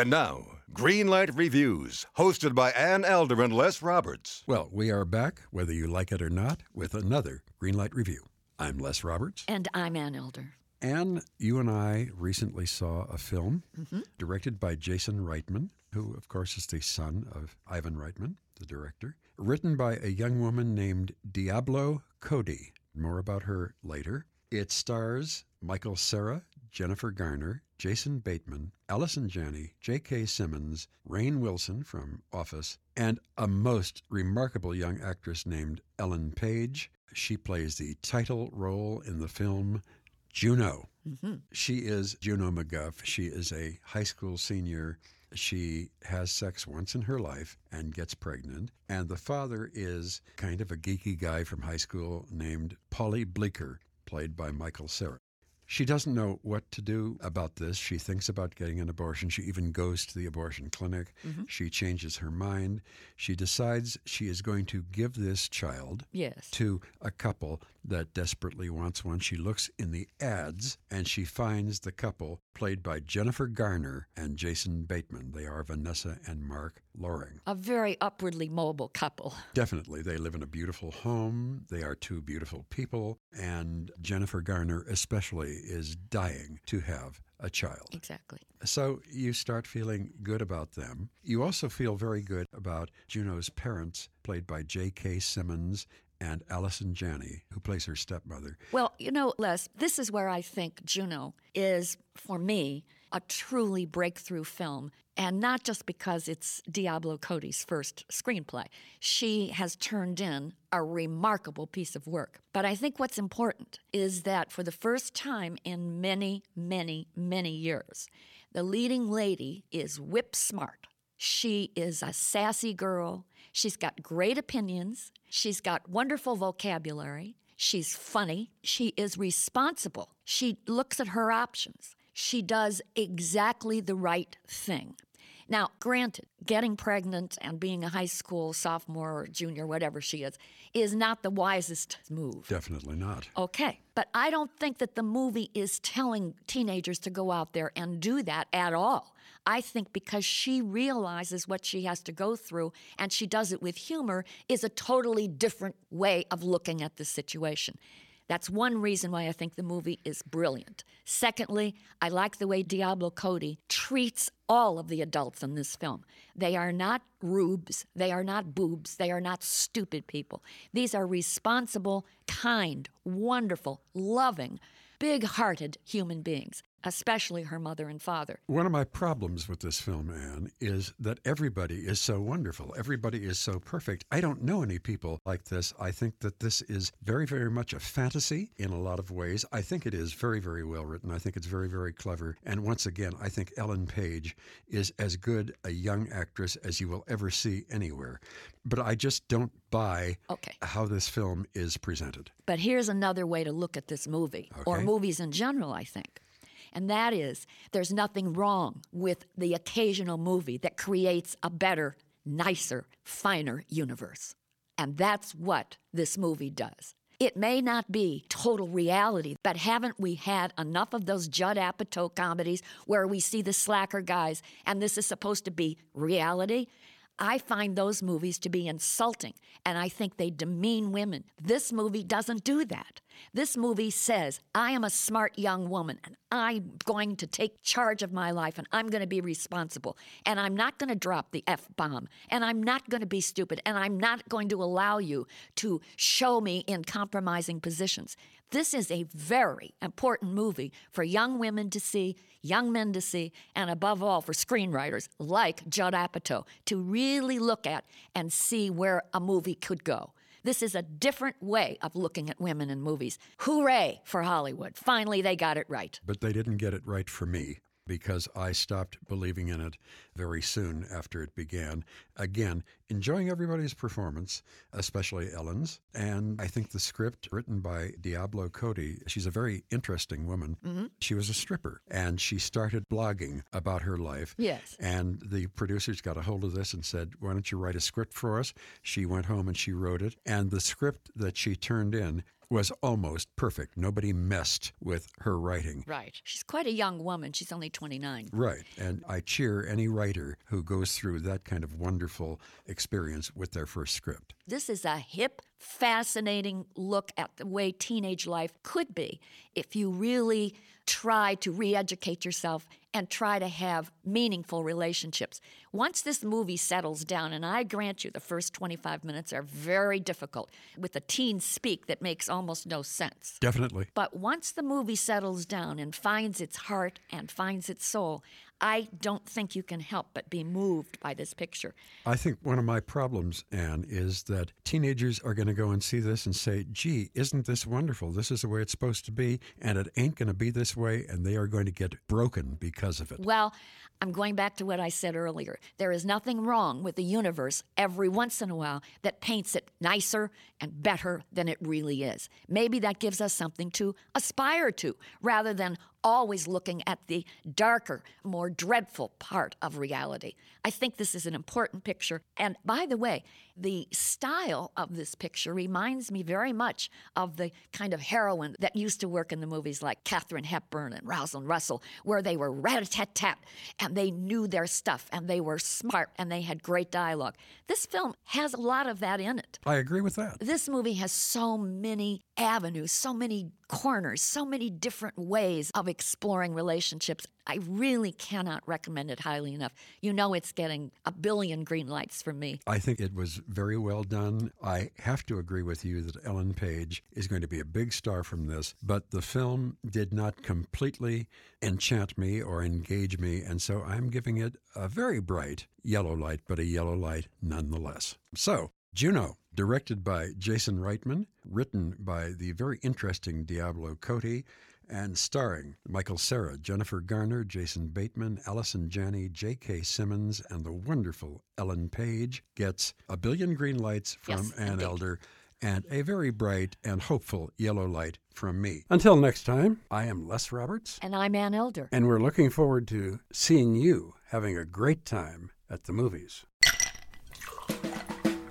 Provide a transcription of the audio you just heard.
And now, Greenlight Reviews, hosted by Ann Elder and Les Roberts. Well, we are back, whether you like it or not, with another Greenlight Review. I'm Les Roberts. And I'm Ann Elder. Ann, you and I recently saw a film mm-hmm. directed by Jason Reitman, who, of course, is the son of Ivan Reitman, the director, written by a young woman named Diablo Cody. More about her later. It stars Michael Cera, Jennifer Garner, Jason Bateman, Allison Janney, J.K. Simmons, Rainn Wilson from Office, and a most remarkable young actress named Ellen Page. She plays the title role in the film Juno. Mm-hmm. She is Juno MacGuff. She is a high school senior. She has sex once in her life and gets pregnant. And the father is kind of a geeky guy from high school named Paulie Bleeker, played by Michael Cera. She doesn't know what to do about this. She thinks about getting an abortion. She even goes to the abortion clinic. Mm-hmm. She changes her mind. She decides she is going to give this child Yes. to a couple that desperately wants one. She looks in the ads and she finds the couple played by Jennifer Garner and Jason Bateman. They are Vanessa and Mark Loring. A very upwardly mobile couple. Definitely, they live in a beautiful home. They are two beautiful people. And Jennifer Garner, especially, is dying to have a child. Exactly. So you start feeling good about them. You also feel very good about Juno's parents, played by J.K. Simmons and Allison Janney, who plays her stepmother. Well, you know, Les, this is where I think Juno is, for me, a truly breakthrough film. And not just because it's Diablo Cody's first screenplay. She has turned in a remarkable piece of work. But I think what's important is that for the first time in many, many, many years, the leading lady is whip smart. She is a sassy girl. She's got great opinions. She's got wonderful vocabulary. She's funny. She is responsible. She looks at her options. She does exactly the right thing. Now, granted, getting pregnant and being a high school sophomore or junior, whatever she is, is not the wisest move. Definitely not. Okay, but I don't think that the movie is telling teenagers to go out there and do that at all. I think because she realizes what she has to go through and she does it with humor is a totally different way of looking at the situation. That's one reason why I think the movie is brilliant. Secondly, I like the way Diablo Cody treats all of the adults in this film. They are not rubes, they are not boobs, they are not stupid people. These are responsible, kind, wonderful, loving, big hearted human beings, especially her mother and father. One of my problems with this film, Ann, is that everybody is so wonderful. Everybody is so perfect. I don't know any people like this. I think that this is very, very much a fantasy in a lot of ways. I think it is very, very well written. I think it's very, very clever. And once again, I think Ellen Page is as good a young actress as you will ever see anywhere. But I just don't buy Okay. how this film is presented. But here's another way to look at this movie, or movies in general, I think. And that is, there's nothing wrong with the occasional movie that creates a better, nicer, finer universe. And that's what this movie does. It may not be total reality, but haven't we had enough of those Judd Apatow comedies where we see the slacker guys and this is supposed to be reality? I find those movies to be insulting, and I think they demean women. This movie doesn't do that. This movie says, I am a smart young woman, and I'm going to take charge of my life, and I'm going to be responsible, and I'm not going to drop the F bomb, and I'm not going to be stupid, and I'm not going to allow you to show me in compromising positions. This is a very important movie for young women to see, young men to see, and above all for screenwriters like Judd Apatow to really look at and see where a movie could go. This is a different way of looking at women in movies. Hooray for Hollywood. Finally, they got it right. But they didn't get it right for me because I stopped believing in it very soon after it began. Again, enjoying everybody's performance, especially Ellen's. And I think the script written by Diablo Cody, she's a very interesting woman. Mm-hmm. She was a stripper and she started blogging about her life. Yes. And the producers got a hold of this and said, Why don't you write a script for us? She went home and she wrote it. And the script that she turned in was almost perfect. Nobody messed with her writing. Right. She's quite a young woman. She's only 29. Right. And I cheer any writer who goes through that kind of wonderful experience with their first script. This is a hip, fascinating look at the way teenage life could be if you really try to re educate yourself and try to have meaningful relationships. Once this movie settles down, and I grant you the first 25 minutes are very difficult with a teen speak that makes almost no sense. Definitely. But once the movie settles down and finds its heart and finds its soul, I don't think you can help but be moved by this picture. I think one of my problems, Ann, is that teenagers are going to go and see this and say, gee, isn't this wonderful? This is the way it's supposed to be, and it ain't going to be this way, and they are going to get broken because of it. Well, I'm going back to what I said earlier. There is nothing wrong with the universe every once in a while that paints it nicer and better than it really is. Maybe that gives us something to aspire to rather than always looking at the darker, more dreadful part of reality. I think this is an important picture. And by the way, the style of this picture reminds me very much of the kind of heroine that used to work in the movies like Katharine Hepburn and Rosalind Russell, where they were rat a tat tat and they knew their stuff and they were smart and they had great dialogue. This film has a lot of that in it. I agree with that. This movie has so many avenues, so many corners, so many different ways of exploring relationships. I really cannot recommend it highly enough. You know, it's getting a billion green lights from me. I think it was very well done. I have to agree with you that Ellen Page is going to be a big star from this, but the film did not completely enchant me or engage me, and so I'm giving it a very bright yellow light, but a yellow light nonetheless. So, Juno, directed by Jason Reitman, written by the very interesting Diablo Cody, and starring Michael Cera, Jennifer Garner, Jason Bateman, Allison Janney, J.K. Simmons, and the wonderful Ellen Page, gets a billion green lights from Yes, Ann indeed. Elder and a very bright and hopeful yellow light from me. Until next time, I am Les Roberts, And I'm Ann Elder. and we're looking forward to seeing you having a great time at the movies.